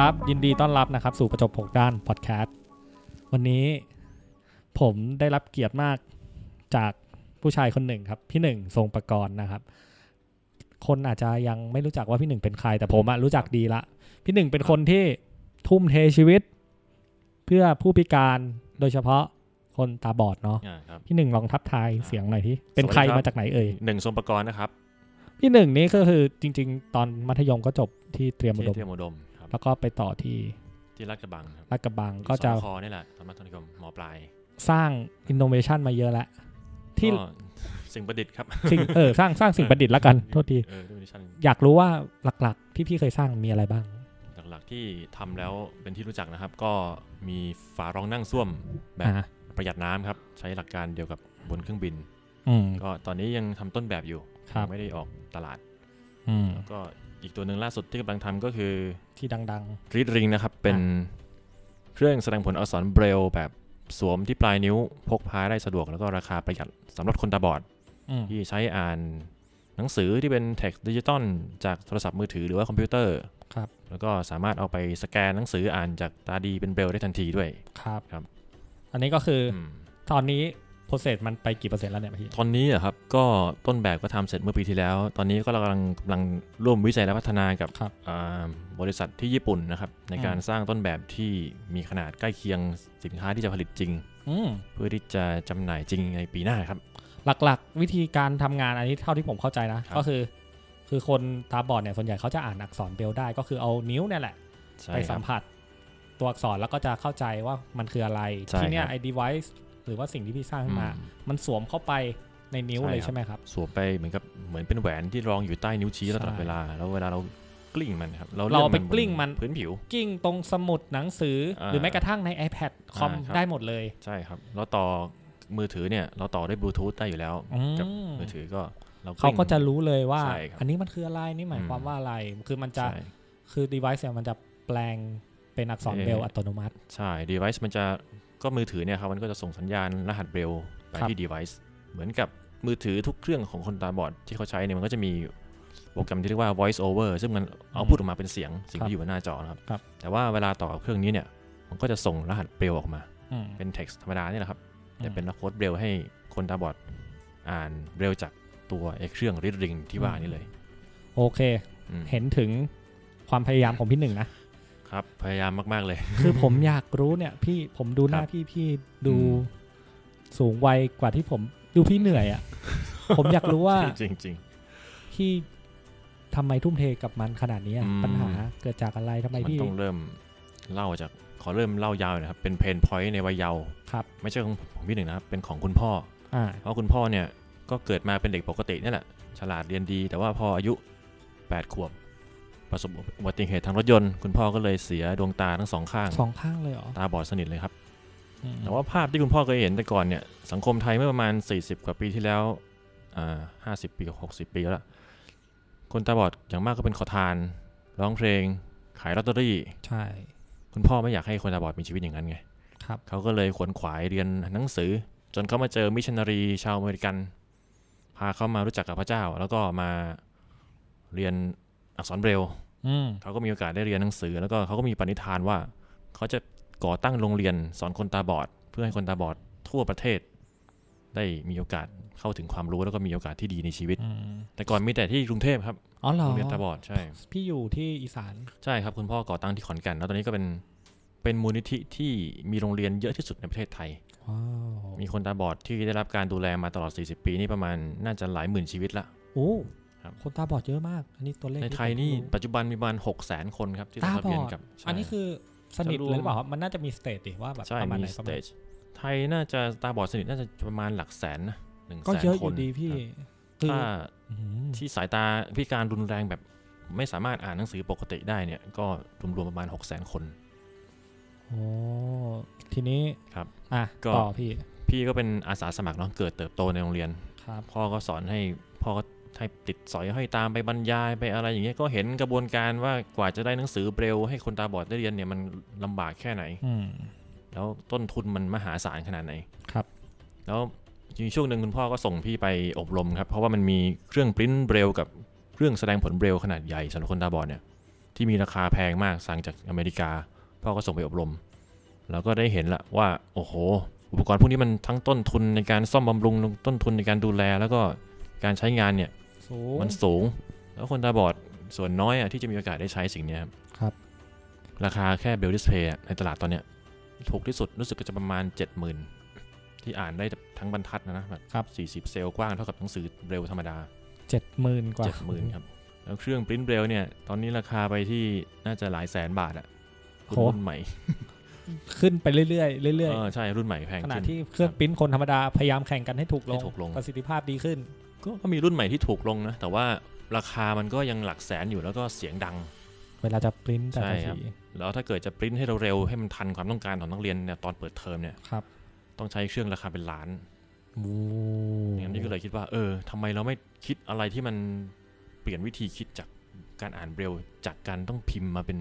ครับ ยินดีต้อนรับนะครับ สู่ประจบหกด้านพอดแคสต์วันนี้ผมได้รับเกียรติมากจากผู้ชายคนหนึ่งครับ พี่หนึ่งทรงประกรณ์นะครับ คนอาจจะยังไม่รู้จักว่าพี่หนึ่งเป็นใคร แต่ผมอะรู้จักดีละ พี่หนึ่งเป็นคนที่ทุ่มเทชีวิต เพื่อผู้พิการโดยเฉพาะคนตาบอดเนาะอ่าครับ พี่หนึ่งลองทับทายเสียงหน่อยที่เป็นสวัสดีใครครับ มาจากไหนเอ่ยหนึ่งทรงประกรณ์นะครับพี่หนึ่งนี่ก็คือจริง ๆ ตอนมัธยมก็จบที่เตรียมอุที่ดมเทียมอุดม ครับ แล้วก็ไปต่อที่ที่ลาดกระบังครับลาดกระบังก็จะสคนี่แหละธรรมะธนิคมมปลาย สร้างอินโนเวชันมาเยอะแล้วที่ก็สิ่งประดิษฐ์ครับสิ่งเออสร้างสร้างสิ่งประดิษฐ์ละกันโทษทีเออด้วยมิชชั่นอยากรู้ว่าหลักๆที่พี่เคยสร้างมีอะไรบ้าง หลักๆที่ทำแล้วเป็นที่รู้จักนะครับ ก็มีฝารองนั่งส้วมแบบอ่าประหยัดน้ำครับ ใช้หลักการเดียวกับบนเครื่องบินอืมก็ตอนนี้ยังทำต้นแบบอยู่ครับยังไม่ได้ออกตลาดอืมแล้วก็ อีกตัวหนึ่งล่าสุดที่กำลังทำก็คือที่ดัง ReadRing นะครับ เป็นเครื่องแสดงผลอักษรเบรลแบบสวมที่ปลายนิ้วพกพาได้สะดวกแล้วก็ราคาประหยัดสำหรับคนตาบอดๆอืมที่ใช้อ่านหนังสือที่เป็น text ดิจิตอลจากโทรศัพท์มือถือหรือว่าคอมพิวเตอร์ครับแล้วก็สามารถเอาไปสแกนหนังสืออ่านจากตาดีเป็นเบรลได้ทันทีด้วยครับครับ อันนี้ก็คืออมตอนนี้ โปรเซสมันไปกี่เปอร์เซ็นต์แล้วเนี่ยพี่ตอนนี้อะครับก็ต้นแบบก็ทำเสร็จเมื่อปีที่แล้ว ตอนนี้ก็กำลังกำลังร่วมวิจัยและพัฒนากับครับอ่าบริษัทที่ญี่ปุ่นนะครับในการอืมสร้างต้นแบบที่มีขนาดใกล้เคียงสินค้าที่จะผลิตจริงอืมเพื่อที่จะจำหน่ายจริงในปีหน้าครับ หลักๆ วิธีการทำงานอันนี้เท่าที่ผมเข้าใจนะครับก็คือ คือคนตาบอดเนี่ยส่วนใหญ่เขาจะอ่านอักษรเบรลได้ก็คือเอานิ้วเนี่ยแหละใช่ไปคสัรับมผัสตัวอักษรแล้วก็จะเข้าใจว่ามันคืออะไรใช่ทีเนี้ยครับไอ้ device หรือว่าสิ่งที่พี่สร้างขึ้นมาอืมมันสวมเข้าไปในนิ้วใช่เลยครับใช่ไหมครับ สวมไปเหมือนกับเหมือนเป็นแหวนที่รองอยู่ใต้นิ้วชี้ตลอดใช่เวลา แล้วเวลาเรากลิ้งมันครับ เราลื่อนไปบกลิ้งมันพื้นผิว กิ้งตรงสมุดหนังสืออ่าหรือแม้กระทั่งใน iPad คอมอ่าครับได้หมดเลย ใช่ครับแล้วต่อมือถือเนี่ยเราต่อด้วยบลูทูธได้อยู่แล้วอืมกับมือถือก็เราเขาก็จะรู้เลยว่าใช่ครับอันนี้มันคืออะไรนี่หมายอืมความว่าอะไร คือมันจะใช่คือ device เนี่ยมันจะแปลงเป็นอักษรเอ่อเบรลอัตโนมัติ ใช่ device มันจะ ก็มือถือเนี่ยครับมันก็จะส่งสัญญาณรหัสเบรลไปครับที่ device เหมือนกับมือถือทุกเครื่องของคนตาบอดที่เขาใช้เนี่ยมันก็จะมีโปรแกรมที่เรียกว่า voice over ซึ่งมันเอาพูดออกมาเป็นเสียงสิ่งครับที่อยู่บนหน้าจอนะครับครับ แต่ว่าเวลาต่อกับเครื่องนี้เนี่ย มันก็จะส่งรหัสเบรลออกมาอืมเป็น text ธรรมดานี่แหละครับ แต่อืมเป็นโค้ดเบรลให้คนตาบอดอ่านเร็วจากตัวไอ้เครื่องริดริงที่ว่านี่เลย โอเคอืมเห็นถึงความพยายามของพี่หนึ่งนะ ครับพยายามมาก ๆ เลย คือผมอยากรู้เนี่ย พี่ผมดูหน้าครับพี่พี่ดูอืมสูงวัยกว่าที่ผมดูพี่เหนื่อยอะ่ะ ผมอยากรู้ว่าจริงจริงพี่ทำไมทุ่มเทกับมันขนาดนี้อะอืมปัญหาเกิดจากอะไรทำไมๆมันพี่ต้องเริ่มเล่าจากขอเริ่มเล่ายาวหนะครับ เป็นเพนพอยต์ในวัยเยาว์ครับไม่ใช่ของของพี่หนึ่งนะครับเป็นของคุณพ่ออ่าเพราะคุณพ่อเนี่ยก็เกิดมาเป็นเด็กปกตินี่แหละ ฉลาดเรียนดี แต่ว่าพออายุ 8 ขวบ ประสบอุบัติเหตุทางรถยนต์ คุณพ่อก็เลยเสียดวงตาทั้งสองข้างสองข้างเลยเหรอ ตาบอดสนิทเลยครับอืมแต่ว่าภาพที่คุณพ่อเคยเห็นแต่ก่อนเนี่ย สังคมไทยเมื่อประมาณ 40 กว่าปีที่แล้วอ่าห้าสิบปีหกสิบปีแล้วล่ะคนตาบอดอย่างมากก็เป็นขอทาน ร้องเพลง ขายลอตเตอรี่ ใช่ คุณพ่อไม่อยากให้คนตาบอดมีชีวิตอย่างนั้นไงครับเขาก็เลยขวนขวายเรียนหนังสือ จนเขามาเจอมิชชันนารีชาวอเมริกัน พาเขามารู้จักกับพระเจ้า แล้วก็มาเรียน อักษรเบรลอืมเขาก็มีโอกาสได้เรียนหนังสือ แล้วก็เขาก็มีปณิธานว่า เขาจะก่อตั้งโรงเรียนสอนคนตาบอด เพื่อให้คนตาบอดทั่วประเทศ ได้มีโอกาสเข้าถึงความรู้แล้วก็มีโอกาสที่ดีในชีวิตอืมแต่ก่อนมีแต่ที่กรุงเทพครับอ๋อเหรอโรงเรียนตาบอดใช่ พี่อยู่ที่อีสานใช่ครับคุณพ่อก่อตั้งที่ขอนแก่นแล้วตอนนี้ก็เป็นเป็นมูลนิธิที่มีโรงเรียนเยอะที่สุดในประเทศไทยว้าวมีคนตาบอดที่ได้รับการดูแลมาตลอด 40 ปีนี่ประมาณน่าจะหลายหมื่นชีวิตละโอ้ ครับคนตาบอดเยอะมาก อันนี้ตัวเลขในที่ไทยผมนี่รู้ปัจจุบันมีประมาณ6 0 0 0 0 0คนครับที่ลตางทะเบียนบอดกับใช่อันนี้คือสนิทจะรวมเลยหรือเปล่าครับมันน่าจะมีสเตจดิว่าแบบใช่ประมาณมีไหนสประเตมาณจไทยน่าจะตาบอดสนิทน่าจะประมาณหลักแสนนะหนึ่งก็แสนเยอะอคนยู่ดีพี่ครับคือถ้าอืมที่สายตาพิการรุนแรงแบบไม่สามารถอ่านหนังสือปกติได้เนี่ย ก็รวมๆประมาณ6 0 0 0 0 0คนโอ้ทีนี้ครับอะก็ต่อพี่ พี่ก็เป็นอาสาสมัครเนาะเกิดเติบโตในโรงเรียนครับพ่อก็สอนให้พ่อก็ ให้ติดสอยห้อยตามไปบรรยายไปอะไรอย่างเงี้ยก็เห็นกระบวนการว่ากว่าจะได้หนังสือเบรลให้คนตาบอดได้เรียนเนี่ยมันลำบากแค่ไหนอืมแล้วต้นทุนมันมหาศาลขนาดไหนครับ แล้วมีช่วงหนึ่งคุณพ่อก็ส่งพี่ไปอบรมครับ เพราะว่ามันมีเครื่องปริ้นเบรลกับเครื่องแสดงผลเบรลขนาดใหญ่สำหรับคนตาบอดเนี่ย ที่มีราคาแพงมากสั่งจากอเมริกา พ่อก็ส่งไปอบรม แล้วก็ได้เห็นละว่า โอ้โห อุปกรณ์พวกนี้มันทั้งต้นทุนในการซ่อมบำรุงต้นทุนในการดูแล แล้วก็การใช้งานเนี่ย สูงมันสูง แล้วคนตาบอดส่วนน้อยอะที่จะมีโอกาสได้ใช้สิ่งเนี้ยครับครับ ราคาแค่เบลดิสเพย์ในตลาดตอนเนี้ยถูกที่สุดรู้สึกก็จะประมาณ 70,000 ที่อ่านได้ทั้งบรรทัดนะนะแบบครับ40 เซลล์กว้างเท่ากับหนังสือเบรลธรรมดาเจ็ดหมื่นกว่า 70,000 ครับ แล้วเครื่องปริ้นเบรลเนี่ย ตอนนี้ราคาไปที่น่าจะหลายแสนบาทอะโหรุ่นใหม่ ขึ้นไปเรื่อยๆเรื่อยเออใช่รุ่นใหม่แพงๆขณะขึ้นที่เครื่องปริ้นคนธรรมดาพยายามแข่งกันให้ถูกลงให้ถูกลงประสิทธิภาพดีขึ้น ก็ก็มีรุ่นใหม่ที่ถูกลงนะ แต่ว่าราคามันก็ยังหลักแสนอยู่แล้วก็เสียงดัง เวลาจะปริ้นแต่ใช่ละครับทีแล้วถ้าเกิดจะปริ้นให้เร็วๆให้มันทันความต้องการของนักเรียนเนี่ยตอนเปิดเทอมเนี่ยครับ ต้องใช้เครื่องราคาเป็นล้านโอ้งั้นนี่ก็เลยคิดว่า เออทำไมเราไม่คิดอะไรที่มันเปลี่ยนวิธีคิดจากการอ่านเบรลจากการต้องพิมพ์มาเป็น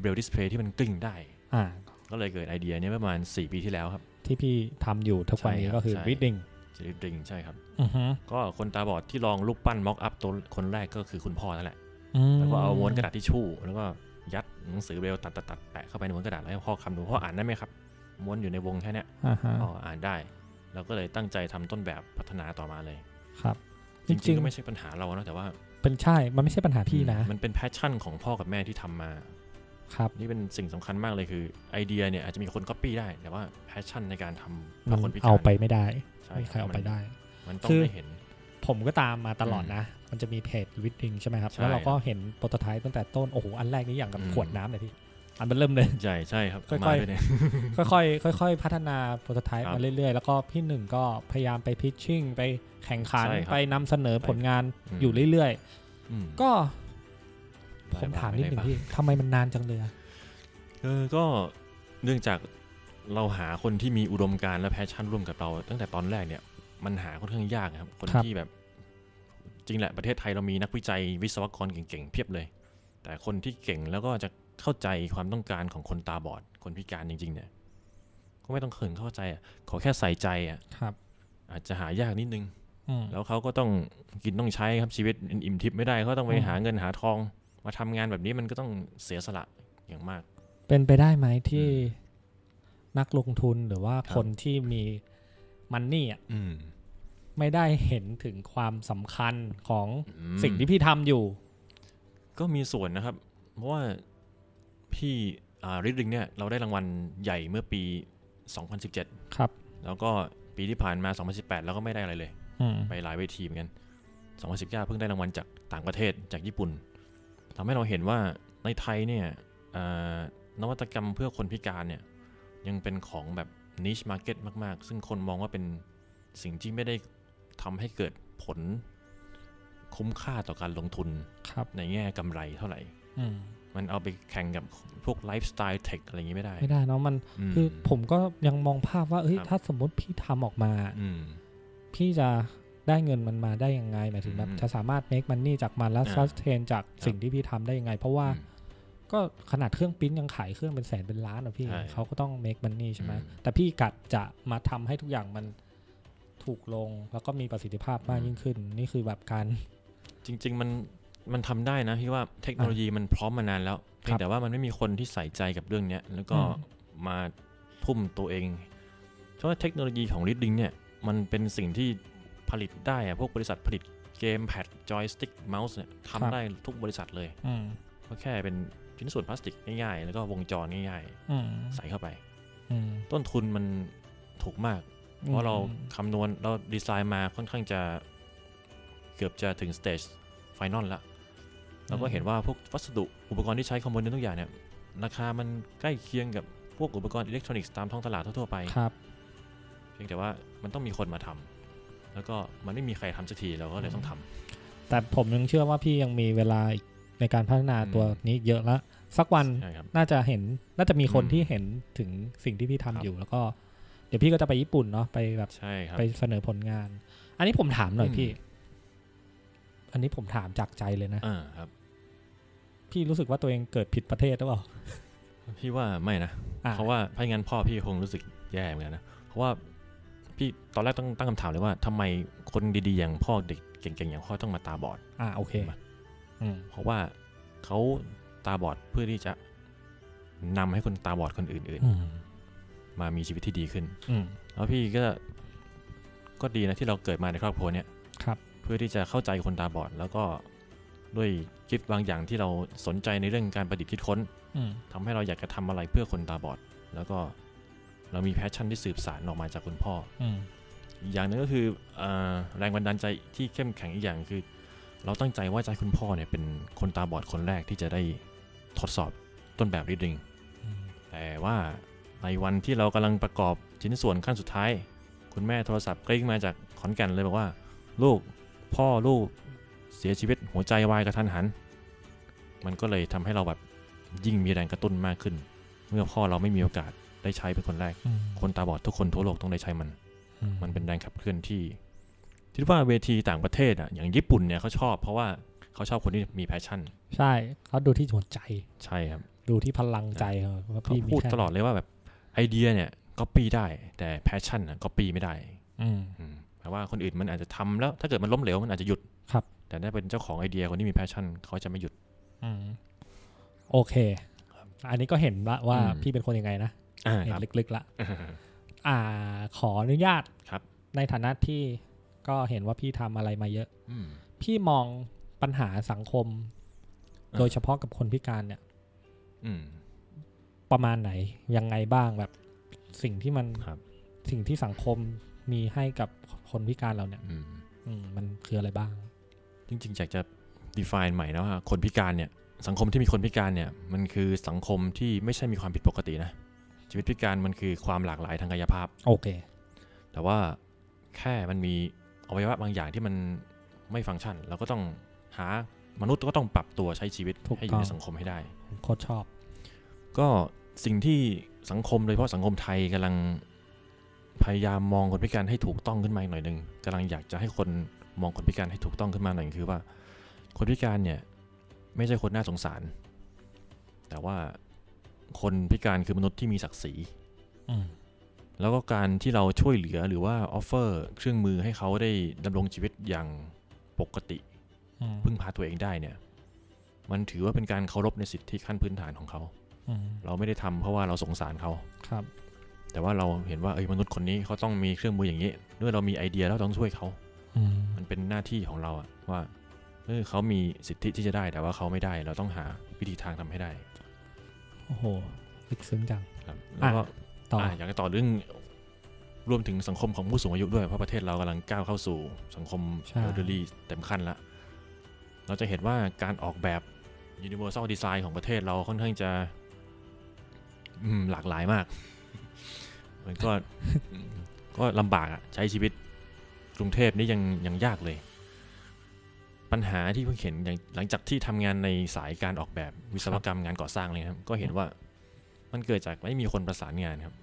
braille display ที่มันกลิ้งได้อ่าก็เลยเกิดไอเดียเนี้ประมาณ 4 ปีที่แล้วครับ ที่พี่ทำอยู่ทุกวันนี้ใช่ครับก็คือใช่ reading จะดิงใช่ครับอือฮึก็คนตาบอดที่ลองรูปปั้น mock up ตัวคนแรกก็คือคุณพ่อนั่นแหละอืมแล้วก็เอาม้วนกระดาษทิชชู่แล้วก็ยัดหนังสือเบรลล์ตัดตัดตัดแปะเข้าไปในม้วนกระดาษแล้วให้พ่อคลำดูพ่ออ่านได้ไหมครับ ม้วนอยู่ในวงแค่เนี้ยอ่าฮะพ่ออ่านได้เราก็เลยตั้งใจทำต้นแบบพัฒนาต่อมาเลยครับจจริริงงๆก็ไม่ใช่ปัญหาเรานะแต่ว่าๆเป็นใช่ มันไม่ใช่ปัญหาพี่นะ มันเป็น passion ของพ่อกับแม่ที่ทำมา ครับนี่เป็นสิ่งสำคัญมากเลยคือไอเดียเนี่ยอาจจะมีคนก๊อปปี้ได้ แต่ว่า passion ในการทำมัเพื่อนคนพิการเอาไปไม่ได้ใช่ไม่มีใครเอาไปได้ มันต้องคือได้เห็น ผมก็ตามมาตลอดนะ มันจะมีเพจ ReadRing ใช่ไหมครับใช่แล้วเราก็เห็น prototype ตั้งแต่ต้น โอ้โห อันแรกนี่อย่างกับอืมขวดน้ำเลยพี่ อันมันเริ่มเลย ใช่ใช่ครับ ค่อยๆมาด้วยเนี่ยค่อยๆค่อยๆ พัฒนา prototype ครับมาเรื่อยๆ แล้วก็พี่หนึ่งก็พยายามไป pitching ไปแข่งขันใช่ครับไปนำเสนอผลงานอืมอยู่เรื่อยอืมๆก็ได้ ผมบ้ถามนิดหนึ่งไบ้พี่ทำไมมันนานจังเลยอะเออก็เนื่องจากเราหาคนที่มีอุดมการณ์และ passion ร่วมกับเรา ตั้งแต่ตอนแรกเนี่ยมันหาค่อนข้างยากครับ คนที่แบบจริงแหละประเทศไทยเรามีนักวิจัยวิศวกรเก่งๆเพียบเลย แต่คนที่เก่งแล้วก็จะเข้าใจความต้องการของคนตาบอด คนพิการจริง ๆ เนี่ย ก็ไม่ต้องถึงขั้นเข้าใจอะขอแค่ใส่ใจอะครับ อาจจะหายากนิดนึงอืมแล้วเขาก็ต้องกินต้องใช้ครับชีวิตอิ่มทิพย์ไม่ได้เขาต้องไปอืมหาเงินหาทอง มาทำงานแบบนี้มันก็ต้องเสียสละอย่างมาก เป็นไปได้ไหมที่อืมนักลงทุนหรือว่าครับคนที่มีมันนี่อะอืมไม่ได้เห็นถึงความสำคัญของอืมสิ่งที่พี่ทำอยู่ ก็มีส่วนนะครับ เพราะว่าพี่อ่าริดดิงเนี่ยเราได้รางวัลใหญ่เมื่อปี 2017 ครับ แล้วก็ปีที่ผ่านมา 2018 แล้วก็ไม่ได้อะไรเลยอืมไปหลายเวทีเหมือนกัน 2019 เพิ่งได้รางวัลจากต่างประเทศจากญี่ปุ่น ทำให้เราเห็นว่าในไทยเนี่ยอ่านวัตกรรมเพื่อคนพิการเนี่ยยังเป็นของแบบ niche market มาก ๆ ซึ่งคนมองว่าเป็นสิ่งที่ไม่ได้ทำให้เกิดผลคุ้มค่าต่อการลงทุนครับในแง่กำไรเท่าไหร่อืมมันเอาไปแข่งกับพวกไลฟ์สไตล์เทคอะไรอย่างนี้ไม่ได้ ไม่ได้เนาะมันมคือผมก็ยังมองภาพว่าเอ้ยครับถ้าสมมติพี่ทำออกมาอืมพี่จะ ได้เงินมันมาได้ยังไงหมายถึงแบบอืมจะสามารถ make money จากมันแล้วอ่า sustain จากสิ่งที่พี่ทำได้ยังไง เพราะว่าอืมก็ขนาดเครื่องปริ้นยังขายเครื่องเป็นแสนเป็นล้านอะพี่ใช่เขาก็ต้อง make money ใช่ไหมอืมแต่พี่กัดจะมาทำให้ทุกอย่างมันถูกลงแล้วก็มีประสิทธิภาพมากอืมยิ่งขึ้น นี่คือแบบการ จริง ๆ มันมันทำได้นะพี่ว่าเทคโนโลยีมันพร้อมมานานแล้วเพียครังบแต่ว่ามันไม่มีคนที่ใส่ใจกับเรื่องเนี้ยแล้วก็อืมมาทุ่มตัวเองเพราะว่าเทคโนโลยีของ Reading เนี่ยมันเป็นสิ่งที่ ผลิตได้อะพวกบริษัทผลิตเกมแพดจอยสติ๊กเมาส์เนี่ยทำได้ทุกบริษัทเลยอืมก็แค่เป็นชิ้นส่วนพลาสติกง่ายๆ แล้วก็วงจรง่ายอืมๆใส่เข้าไปอืมต้นทุนมันถูกมาก เพราะเราคำนวณเราดีไซน์มาค่อนข้างจะเกือบจะถึง stage final แล้วเราก็เห็นว่าพวกวัสดุอุปกรณ์ที่ใช้ component ทุกอย่างเนี่ย ราคามันใกล้เคียงกับพวกอุปกรณ์อิเล็กทรอนิกส์ตามท้องตลาดทั่วๆไปครับ เพียงแต่ว่ามันต้องมีคนมาทำ แล้วก็มันไม่มีใครทำสักทีเราก็เลยต้องทำแต่ผมยังเชื่อว่าพี่ยังมีเวลาอีกในการพัฒนาอืมตัวนี้เยอะละสักวันใช่ครับน่าจะเห็นน่าจะมีคนอืมที่เห็นถึงสิ่งที่พี่ทำครับอยู่แล้วก็ เดี๋ยวพี่ก็จะไปญี่ปุ่นเนาะไปแบบใช่ครับไปเสนอผลงาน อันนี้ผมถามหน่อยอืมพี่ อันนี้ผมถามจากใจเลยนะอ่าครับ พี่รู้สึกว่าตัวเองเกิดผิดประเทศหรือเปล่าพี่ว่าไม่นะอะเพราะว่าถ้างั้นพ่อพี่คงรู้สึกแย่เหมือนกันนะเพราะว่า พี่ตอนแรกต้องตั้งคำถามเลยว่าทำไมคนดีๆอย่างพ่อเด็กเก่งๆอย่างพ่อต้องมาตาบอด อ่าโอเคมาอืมเพราะว่าเขาตาบอดเพื่อที่จะนำให้คนตาบอดคนอื่นอืมๆมามีชีวิตที่ดีขึ้นอืมแล้วพี่ก็ก็ดีนะที่เราเกิดมาในครอบครัวเนี้ยครับ เพื่อที่จะเข้าใจคนตาบอด แล้วก็ด้วยคิดบางอย่างที่เราสนใจในเรื่องการประดิษฐ์คิดค้นอืมทำให้เราอยากจะทำอะไรเพื่อคนตาบอด แล้วก็ เรามีแพชชั่นที่สืบสานออกมาจากคุณพ่ออืมอีกอย่างหนึงก็คือเออแรงบันดาลใจที่เข้มแข็งอีกอย่างคือ เราตั้งใจว่าจะให้คุณพ่อเนี่ยเป็นคนตาบอดคนแรกที่จะได้ทดสอบต้นแบบ ReadRing อืมแต่ว่าในวันที่เรากำลังประกอบชิ้นส่วนขั้นสุดท้าย คุณแม่โทรศัพท์กริ้งมาจากขอนแก่นเลยบอกว่า ลูกพ่อลูกเสียชีวิตหัวใจวายกะทันหัน มันก็เลยทำให้เราแบบยิ่งมีแรงกระตุ้นมากขึ้น เมื่อพ่อเราไม่มีโอกาส ได้ใช้เป็นคนแรกอืมคนตาบอดทุกคนทั่วโลกต้องได้ใช้มันอืมันเป็นแรงขับเคลื่อนที่คิดว่าเวทีต่างประเทศอะอย่างญี่ปุ่นเนี่ยเขาชอบ เพราะว่าเขาชอบคนที่มี passion ใช่เขาดูที่หัวใจใช่ครับ ดูที่พลังใจเขาว่าเขาพี่มีพูดแค่ตลอดเลยว่าแบบไอเดียเนี่ยก็ปีได้ แต่ passion อะก็ปีไม่ได้อืมอืมแปลว่าคนอื่นมันอาจจะทำแล้ว ถ้าเกิดมันล้มเหลวมันอาจจะหยุดครับ แต่ถ้าเป็นเจ้าของไอเดียคนที่มี passion เขาจะไม่หยุดอืมโอเค อันนี้ก็เห็นละว่าอืมพี่เป็นคนยังไงนะอ่า เห็คนรับลึกๆละอ่าขออนุญาตครับ ในฐานะที่ก็เห็นว่าพี่ทำอะไรมาเยอะอืมพี่มองปัญหาสังคมอ่าโดยเฉพาะกับคนพิการเนี่ยอืมประมาณไหน ยังไงบ้างแบบ สิ่งที่มันครับสิ่งที่สังคมมีให้กับคนพิการเราเนี่ยอืมอืมมันคืออะไรบ้าง จริงๆอยากจะ define ใหม่นะว่าคนพิการเนี่ย สังคมที่มีคนพิการเนี่ย มันคือสังคมที่ไม่ใช่มีความผิดปกตินะ ชีวิตพิการมันคือความหลากหลายทางกายภาพ โอเค แต่ว่าแค่มันมีอวัยวะบางอย่างที่มันไม่ฟังก์ชันเราก็ต้องหามนุษย์ก็ต้องปรับตัวใช้ชีวิตถูกให้อยู่ในต้องสังคมให้ได้ผมโคตรชอบ ก็สิ่งที่สังคมโดยเฉพาะสังคมไทยกำลังพยายามมองคนพิการให้ถูกต้องขึ้นมาอีกหน่อยหนึ่งกำลังอยากจะให้คนมองคนพิการให้ถูกต้องขึ้นมาหน่อยคือว่า คนพิการเนี่ย ไม่ใช่คนน่าสงสาร แต่ว่า คนพิการคือมนุษย์ที่มีศักดิ์ศรีอืมแล้วก็การที่เราช่วยเหลือหรือว่าออฟเฟอร์เครื่องมือให้เขาได้ดำรงชีวิตอย่างปกติอืมพึ่งพาตัวเองได้เนี่ย มันถือว่าเป็นการเคารพในสิทธิขั้นพื้นฐานของเขาอืมเราไม่ได้ทำเพราะว่าเราสงสารเขาครับ แต่ว่าเราเห็นว่าเอ้ยมนุษย์คนนี้เขาต้องมีเครื่องมืออย่างนี้เมื่อเรามีไอเดียแล้วต้องช่วยเขาอืมมันเป็นหน้าที่ของเราอะว่าเออเขามีสิทธิที่จะได้แต่ว่าเขาไม่ได้ เราต้องหาวิธีทางทำให้ได้โอ้โหลึกซึ้งจังครับแล้วก็ต่อออะอยากจะต่อเรื่องรวมถึงสังคมของผู้สูงอายุด้วยเพราะประเทศเรากำลังก้าวเข้าสู่สังคมใช่เอลเดอรี่เต็มขั้นแล้วเราจะเห็นว่าการออกแบบ universal design ของประเทศเราค่อนข้างจะอืมหลากหลายมาก มันก็ก็ลำบากอะใช้ชีวิตกรุงเทพนี่ยังยังยากเลย ปัญหาที่เพิ่งเห็นอย่างหลังจากที่ทำงานในสายการออกแบบวิศวกรรมงานก่อสร้างเลยครับ ก็เห็นว่ามันเกิดจากไม่มีคนประสานงานครับ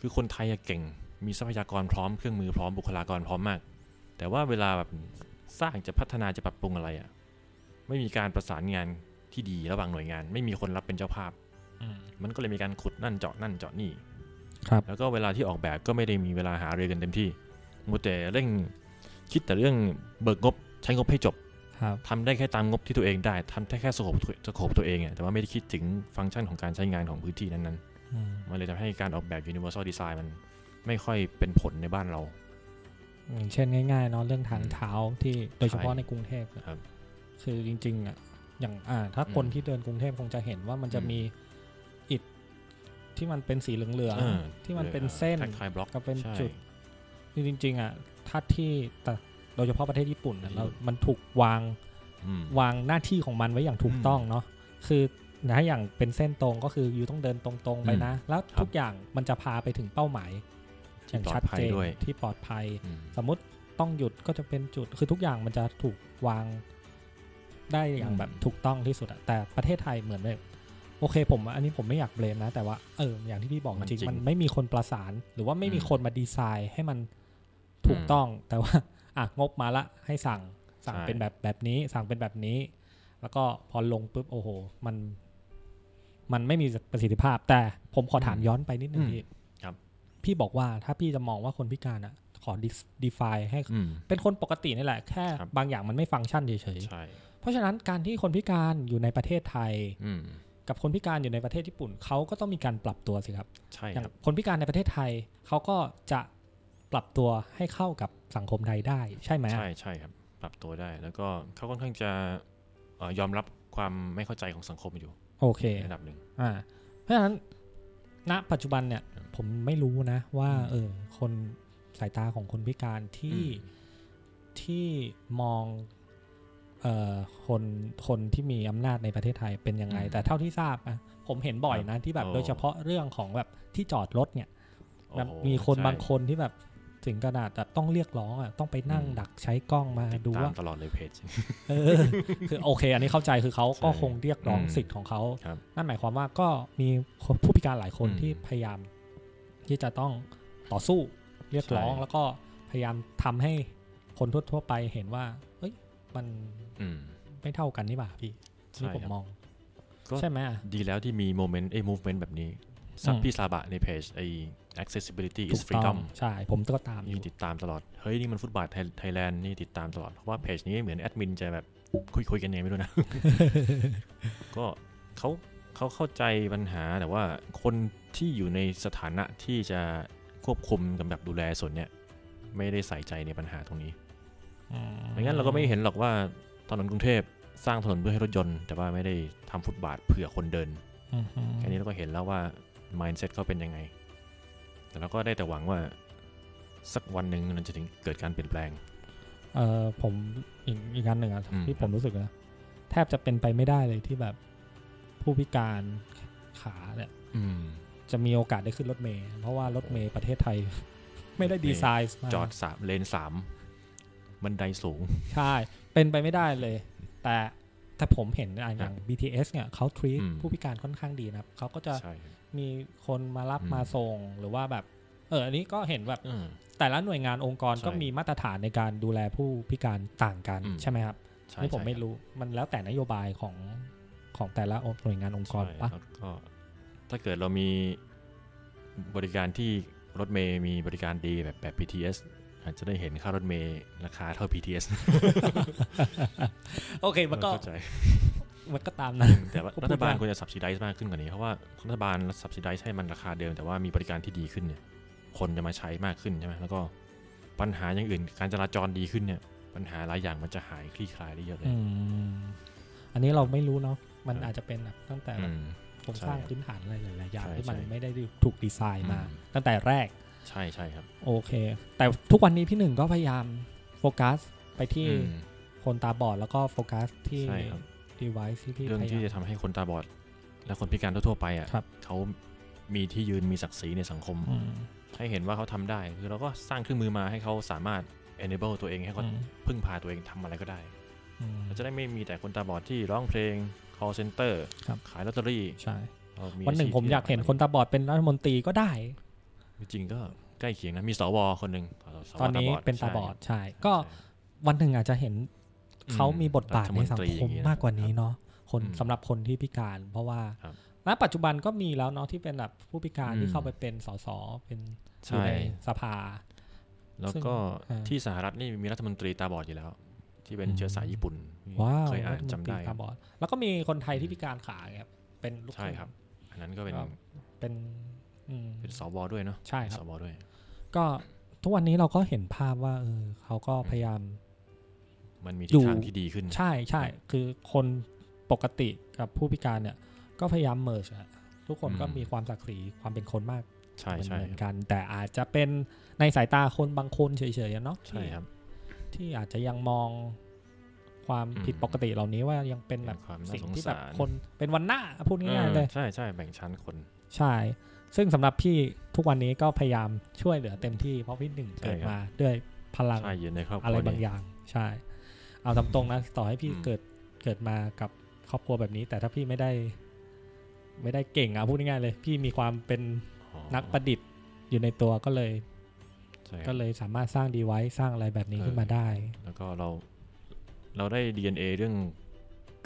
คือคนไทยอะเก่ง มีทรัพยากรพร้อมเครื่องมือพร้อมบุคลากรพร้อมมาก แต่ว่าเวลาแบบสร้างจะพัฒนาจะปรับปรุงอะไรอะไม่มีการประสานงานที่ดีระหว่างหน่วยงาน ไม่มีคนรับเป็นเจ้าภาพอืมมันก็เลยมีการขุดนั่นเจาะนั่นเจาะนี่ครับแล้วก็เวลาที่ออกแบบก็ไม่ได้มีเวลาหารือกันเต็มที่มัวแต่เร่งคิดแต่เรื่องเบิกงบใช้งบให้จบครับ ทำได้แค่ตามงบที่ตัวเองได้ทำได้แค่สโคปสโคปตัวเองอะแต่ว่าไม่ได้คิดถึงฟังก์ชันของการใช้งานของพื้นที่นั้นอืมๆมันเลยทำให้การออกแบบ universal design มันไม่ค่อยเป็นผลในบ้านเรา อย่างเช่นง่ายๆเนาะเรื่องทางเท้าที่โดยเฉพาะใช่ในกรุงเทพอะครับ คือจริงๆอะอย่างอ่าถ้าคนอืมที่เดินกรุงเทพคงจะเห็นว่ามันจะอืมมีอิฐที่มันเป็นสีเหลืองเออๆที่มันเป็นเส้นแท็กไทบล็อกก็เป็นใช่จุดคือจริงๆอะถ้าที่แต่ โดยเฉพาะประเทศญี่ปุ่นน่ะอืมเรามันถูกวางอืมวางหน้าที่ของมันไว้อย่างถูกอืมต้องเนาะคือถ้าอย่างเป็นเส้นตรงก็คืออยู่ต้องเดินตรงๆไปอืมนะ แล้วครับทุกอย่างมันจะพาไปถึงเป้าหมายที่อย่างปลอชัดดภัยเจนด้วยที่ปลอดภัยอืมสมมติต้องหยุดก็จะเป็นจุดคือทุกอย่างมันจะถูกวางได้อย่างอืมแบบถูกต้องที่สุดอะแต่ประเทศไทยเหมือนแบบโอเคผมอันนี้ผมไม่อยากเบลมนะ แต่ว่าเอออย่างที่พี่บอกมันจริงจริงมันไม่มีคนประสาน หรือว่าไม่มีอืมคนมาดีไซน์ให้มันถูกอืมต้อง แต่ว่า อะงบมาละให้สั่งสั่งใช่เป็นแบบแบบนี้ สั่งเป็นแบบนี้ แล้วก็พอลงปุ๊บโอ้โห มัน มันไม่มีประสิทธิภาพ แต่ผมขอถามย้อนไปนิดนึงอืมพี่ครับ พี่บอกว่าถ้าพี่จะมองว่าคนพิการอะขอ define ให้อืมเป็นคนปกตินี่แหละ แค่ครับบางอย่างมันไม่ฟังก์ชันเฉยใช่ๆเพราะฉะนั้นการที่คนพิการอยู่ในประเทศไทยอืมกับคนพิการอยู่ในประเทศญี่ปุ่นเขาก็ต้องมีการปรับตัวสิครับ ใช่อย่างครับคนพิการในประเทศไทยเขาก็จะ ปรับตัวให้เข้ากับสังคมไทยได้ใช่ไหมใช่ใช่ครับ ปรับตัวได้ แล้วก็เขาค่อนข้างจะเอ่อยอมรับความไม่เข้าใจของสังคมอยู่ โอเคในระดับหนึ่งอ่า เพราะฉะนั้นณปัจจุบันเนี่ยครับผมไม่รู้นะ ว่าอืมเออ คนสายตาของคนพิการที่อืมที่มองเอ่อคนคนที่มีอำนาจในประเทศไทยเป็นยังไงอืมแต่เท่าที่ทราบนะผมเห็นบ่อยนะที่แบบโอ้โดยเฉพาะเรื่องของแบบที่จอดรถเนี่ยโอ้แบบโหมีคนใช่บางคนที่แบบ ถึงขนาดแบบต้องเรียกร้องอะต้องไปนั่งอืมดักใช้กล้องมาติดดูตามว่าตลอดเลยเพจเออคือโอเค อันนี้เข้าใจคือเขาก็ใช่คงเรียกร้องอืมสิทธิ์ของเขาครับนั่นหมายความว่าก็มีผู้พิการหลายคนอืมที่พยายาม ที่จะต้องต่อสู้เรียกร้องใช่แล้วก็พยายามทำให้คนทั่วๆไปเห็นว่า เอ้ย มันอืมไม่เท่ากันนี่บ่าพี่ใช่นี่ผมครับมองก็ใช่ไหมอะดีแล้วที่มีโมเมนต์ไอ้ movement แบบนี้ซับอืมพี่ซาบะในเพจไอ้ accessibility ถู is กต้อง freedom ใช่ ผมก็ตามอนี่ยู่ติดตามตลอด เฮ้ย นี่มันฟุตบาทไทยแลนด์นี่ติดตามตลอด เพราะว่าเพจนี้เหมือนแอดมินจะแบบคุยคุยๆกันยังไงไม่รู้นะ ก็เขาเขาเข้าใจปัญหาแต่ว่าคนที่อยู่ในสถานะที่จะควบคุมกำกับดูแลส่วนเนี้ยไม่ได้ใส่ใจในปัญหาตรงนี้ไม่งั้นเราก็ไม่เห็นหรอกว่าถนนกรุงเทพสร้างถนนเพื่อให้รถยนต์ แต่ว่าไม่ได้ทำฟุตบาทเผื่อคนเดินอืมอืมแค่นี้เราก็เห็นแล้วว่า mindset เขาเป็นยังไง แต่เราก็ได้แต่หวังว่าสักวันหนึ่งมันจะถึงเกิดการเปลี่ยนแปลง เออผมอีกอีกอันหนึ่งอะอืมที่ผมรู้สึกนะแทบจะเป็นไปไม่ได้เลยที่แบบผู้พิการขาเนี่ยอืมจะมีโอกาสได้ขึ้นรถเมล์เพราะว่ารถเมล์ประเทศไทย ไม่ได้ดีไซน์มาจอดสามเลนสามบันไดสูง ใช่ เป็นไปไม่ได้เลย แต่แต่ผมเห็นอะอย่าง BTS เนี่ยเขาทรีอืมผู้พิการค่อนข้างดีนะครับเขาก็จะใช่ มีคนมารับอืมมาส่งหรือว่าแบบ เอออันนี้ก็เห็นแบบเออแต่ละหน่วยงานองค์กรใช่ก็มีมาตรฐานในการดูแลผู้พิการต่างกันอืมใช่ไหมครับใช่นี่ผมใช่ไม่รู้มันแล้วแต่นโยบายของของแต่ละหน่วยงานองค์กรใช่ปะแล้วก็ถ้าเกิดเรามีบริการที่รถเมย์มีบริการดีแบบแบบ BTS อาจจะได้เห็นค่ารถเมย์ราคาเท่า BTS โอเคมันก็เข้าใจ มันก็ตามนั้นแต่ว่าก็พูดรัฐบาลยากควรจะ subsidize มากขึ้นกว่านี้ เพราะว่ารัฐบาล subsidize ให้มันราคาเดิม แต่ว่ามีบริการที่ดีขึ้นเนี่ย คนจะมาใช้มากขึ้นใช่ไหมแล้วก็ปัญหาอย่างอื่น การจราจรดีขึ้นเนี่ย ปัญหาหลายอย่างมันจะหายคลี่คลายได้เยอะเลยอืมอันนี้เราไม่รู้เนาะมันครับอาจจะเป็นแบบตั้งแต่อืแบบมโครงใช่สร้างครับพื้นฐานอะไรหลายๆอย่างใช่ที่มันใช่ไม่ได้ถูกดีไซน์มาอืมตั้งแต่แรก ใช่ใช่ครับ โอเค แต่ทุกวันนี้พี่หนึ่งก็พยายามโฟกัสไปที่อืมคนตาบอดแล้วก็โฟกัสที่ใช่ครับ device ที่พี่เรื่องพยาที่ยามจะทำให้คนตาบอด และคนพิการทั่วๆไปอะครับเขามีที่ยืนมีศักดิ์ศรีในสังคมอืมให้เห็นว่าเขาทำได้ คือเราก็สร้างเครื่องมือมาให้เขาสามารถ enable ตัวเองให้เขาอืมพึ่งพาตัวเองทำอะไรก็ได้อืมเราจะได้ไม่มีแต่คนตาบอดที่ร้องเพลง call center ครับขายลอตเตอรี่ใช่เรามีวันหนึ่งชีพผมที่อยากเห็นลกคนตาบอดเป็นรัฐมนตรีก็ได้ จริงๆก็ใกล้เคียงนะมีสวคนหนึ่งสวตอนนี้าบดเป็นตาบอดใช่ใช่ ก็วันหนึ่งอาจจะเห็นอืม เขามีบทบาทในสังรัฐมนตรีคมอย่างเงี้ยมากกว่านี้ครับเนาะคนอืมสำหรับคนที่พิการ เพราะว่าครับณปัจจุบันก็มีแล้วเนาะที่เป็นแบบผู้พิการอืมที่เข้าไปเป็นสสเป็นอใช่ยู่ในสภา แล้วก็ซึ่งอ่าที่สหรัฐนี่มีรัฐมนตรีตาบอดอยู่แล้ว ที่เป็นอืมเชื้อสายญี่ปุ่นว้าวเคยอ่านรัฐมจำนตรีได้คตารับบอดแล้วก็มีคนไทยที่พิการขาครับเป็นลูกใช่ครับ อันนั้นก็เป็นครับเป็นอืมเป็นสวด้วยเนาะใช่ครับสวด้วย ก็ทุกวันนี้เราก็เห็นภาพว่าเออเขาก็พยายาม มันมีอยู่ทิศทางที่ดีขึ้น ใช่ใช่คือคนปกติกับผู้พิการเนี่ย ก็พยายามเมิร์ชอะทุกคนก็อืมมีความศักดิ์ศรีความเป็นคนมากใช่เหมือนใช่เหมือนครับกัน แต่อาจจะเป็นในสายตาคนบางคนเฉยๆอะเนาะใช่ที่ครับ ที่อาจจะยังมองความอืมผิดปกติเหล่านี้ว่ายังเป็นแบบเป็นความน่าสิ่งสงที่แบบสารคนเป็นวันหน้าพูดง่ายๆเลยใช่ใช่แบ่งชั้นคน ใช่ ซึ่งสำหรับพี่ทุกวันนี้ก็พยายามช่วยเหลือเต็มที่เพราะพี่หนึ่งใช่เกิดครับมาด้วยพลังใช่อยู่ในครอบคอะไรรัวบางอนี้ย่าง ใช่ เอาตามตรงนะต่อให้พี่อืมเกิดเกิดมากับครอบครัวแบบนี้ แต่ถ้าพี่ไม่ได้ ไม่ได้เก่งอะพูดง่ายๆเลย พี่มีความเป็นอ๋อนักประดิษฐ์อยู่ในตัวก็เลยใช่ครับก็เลยสามารถสร้างดีไว c ์สร้างอะไรแบบนี้เออขึ้นมาได้ แล้วก็เราเราได้ DNA เรื่อง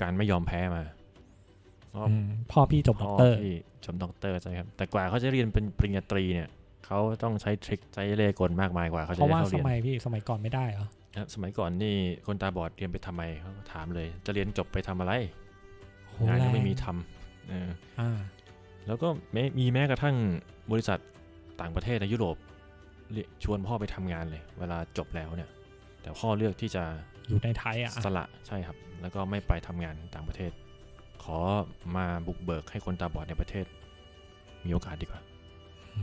การไม่ยอมแพ้มาเพราะอืมพ่อพี่จบด็อกเตอร์พ่อพี่จบด็อกเตอร์ใช่ครับ แต่กว่าเขาจะเรียนเป็นปริญญาตรีเนี่ยเขาต้องใช้ trick ใช้เล่ห์กลมากมายกว่าเขาเพจะราะได้ว่าเข้าสเรียนมัยพี่สมัยก่อนไม่ได้เหรอนะ ครับสมัยก่อนนี่คนตาบอดเรียนไปทำไมเขาก็ถามเลย จะเรียนจบไปทำอะไรโหงานก็ไม่แรงมีทำเอออ่าแล้วก็แม้มีแม้กระทั่งบริษัทต่างประเทศในยุโรปเรียกชวนพ่อไปทำงานเลย เวลาจบแล้วเนี่ย แต่พ่อเลือกที่จะอยู่ในไทยอะสละใช่ครับ แล้วก็ไม่ไปทำงานต่างประเทศ ขอมาบุกเบิกให้คนตาบอดในประเทศ มีโอกาสดีกว่าอื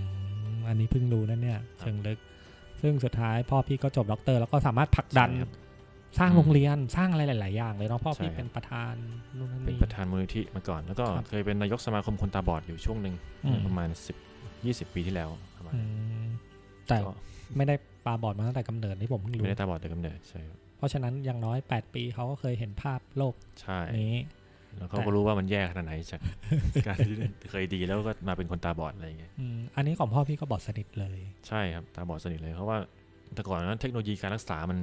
มอันนี้เพิ่งรู้นะเนี่ยเชิงลึก ซึ่งสุดท้ายพ่อพี่ก็จบด็อกเตอร์แล้วก็สามารถผลักดันใช่ครับสร้างอืมโรงเรียนสร้างอะไรหลาย ๆ อย่างเลยเนาะพ่อพี่ใช่ครับเป็นประธานนู่นนั่นเป็นนี่ประธานมูลนิธิมาก่อน แล้วก็ครับเคยเป็นนายกสมาคมคนตาบอดอยู่ช่วงหนึ่งอืมประมาณ10 20ปีที่แล้วประมาณอืมแต่ก็ไม่ได้ปาบอดมาตั้งแต่กำเนิดที่ผมเพิ่งรู้ไม่ได้ตาบอดแต่กำเนิดใช่ครับเพราะฉะนั้นอย่างน้อย 8 ปีเขาก็เคยเห็นภาพโลกใช่นี้ แล้วเขาก็รู้ว่ามันแย่ขนาดไหนจากการที่เคยดีแล้วก็มาเป็นคนตาบอดอะไรอย่างเงี้ยอืมอันนี้ของพ่อพี่ก็บอดสนิทเลย ใช่ครับตาบอดสนิทเลยเพราะว่าแต่ก่อนนั้นเทคโนโลยีการรักษามัน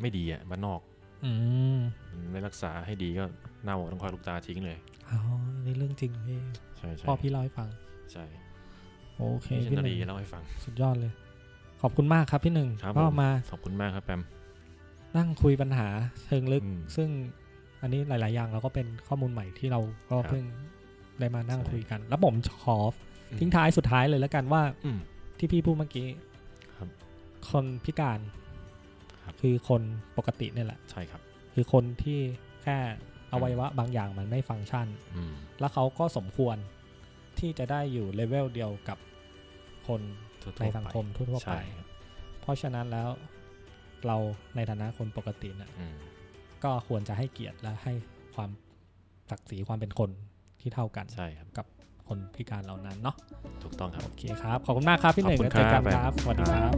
ไม่ดีอะบ้านนอกอืมมันไม่รักษาให้ดีก็เน่าต้องคอยลูกตาทิ้งเลยอ๋อนี่เรื่องจริงพี่ใช่ใช่พ่อพี่เล่าให้ฟัง ใช่โอเคพี่ชพี่นหรีนึ่งเล่าให้ฟัง สุดยอดเลย ขอบคุณมากครับพี่หนึ่งครับก็ผมมาขอบคุณมากครับแปมนั่งคุยปัญหาเชิงลึกอืมซึ่ง อันนี้หลาย ๆ อย่างเราก็เป็นข้อมูลใหม่ที่เราก็ครับเพิ่งได้มานั่งใช่คุยกัน แล้วผมขออืมทิ้งท้ายสุดท้ายเลยแล้วกันว่าอืมที่พี่พูดเมื่อกี้ครับคนพิการครับคือคนปกติเนี่ยแหละ ใช่ครับ คือคนที่แค่อวัยวะบางอย่างมันไม่ฟังก์ชันอืมแล้วเขาก็สมควรที่จะได้อยู่เลเวลเดียวกับคนทั่วๆในสังคมทั่วๆไปใช่ครับเพราะฉะนั้นแล้วเราในฐานะคนปกติเนี่ยอืม ก็ควรจะให้เกียรติและให้ความศักดิ์ศรีความเป็นคนที่เท่ากันใช่ครับกับคนพิการเหล่านั้นเนาะถูกต้องครับ โอเคครับ ขอบคุณมากครับ พี่หนึ่งแล้วเจอกันครับ สวัสดีครับ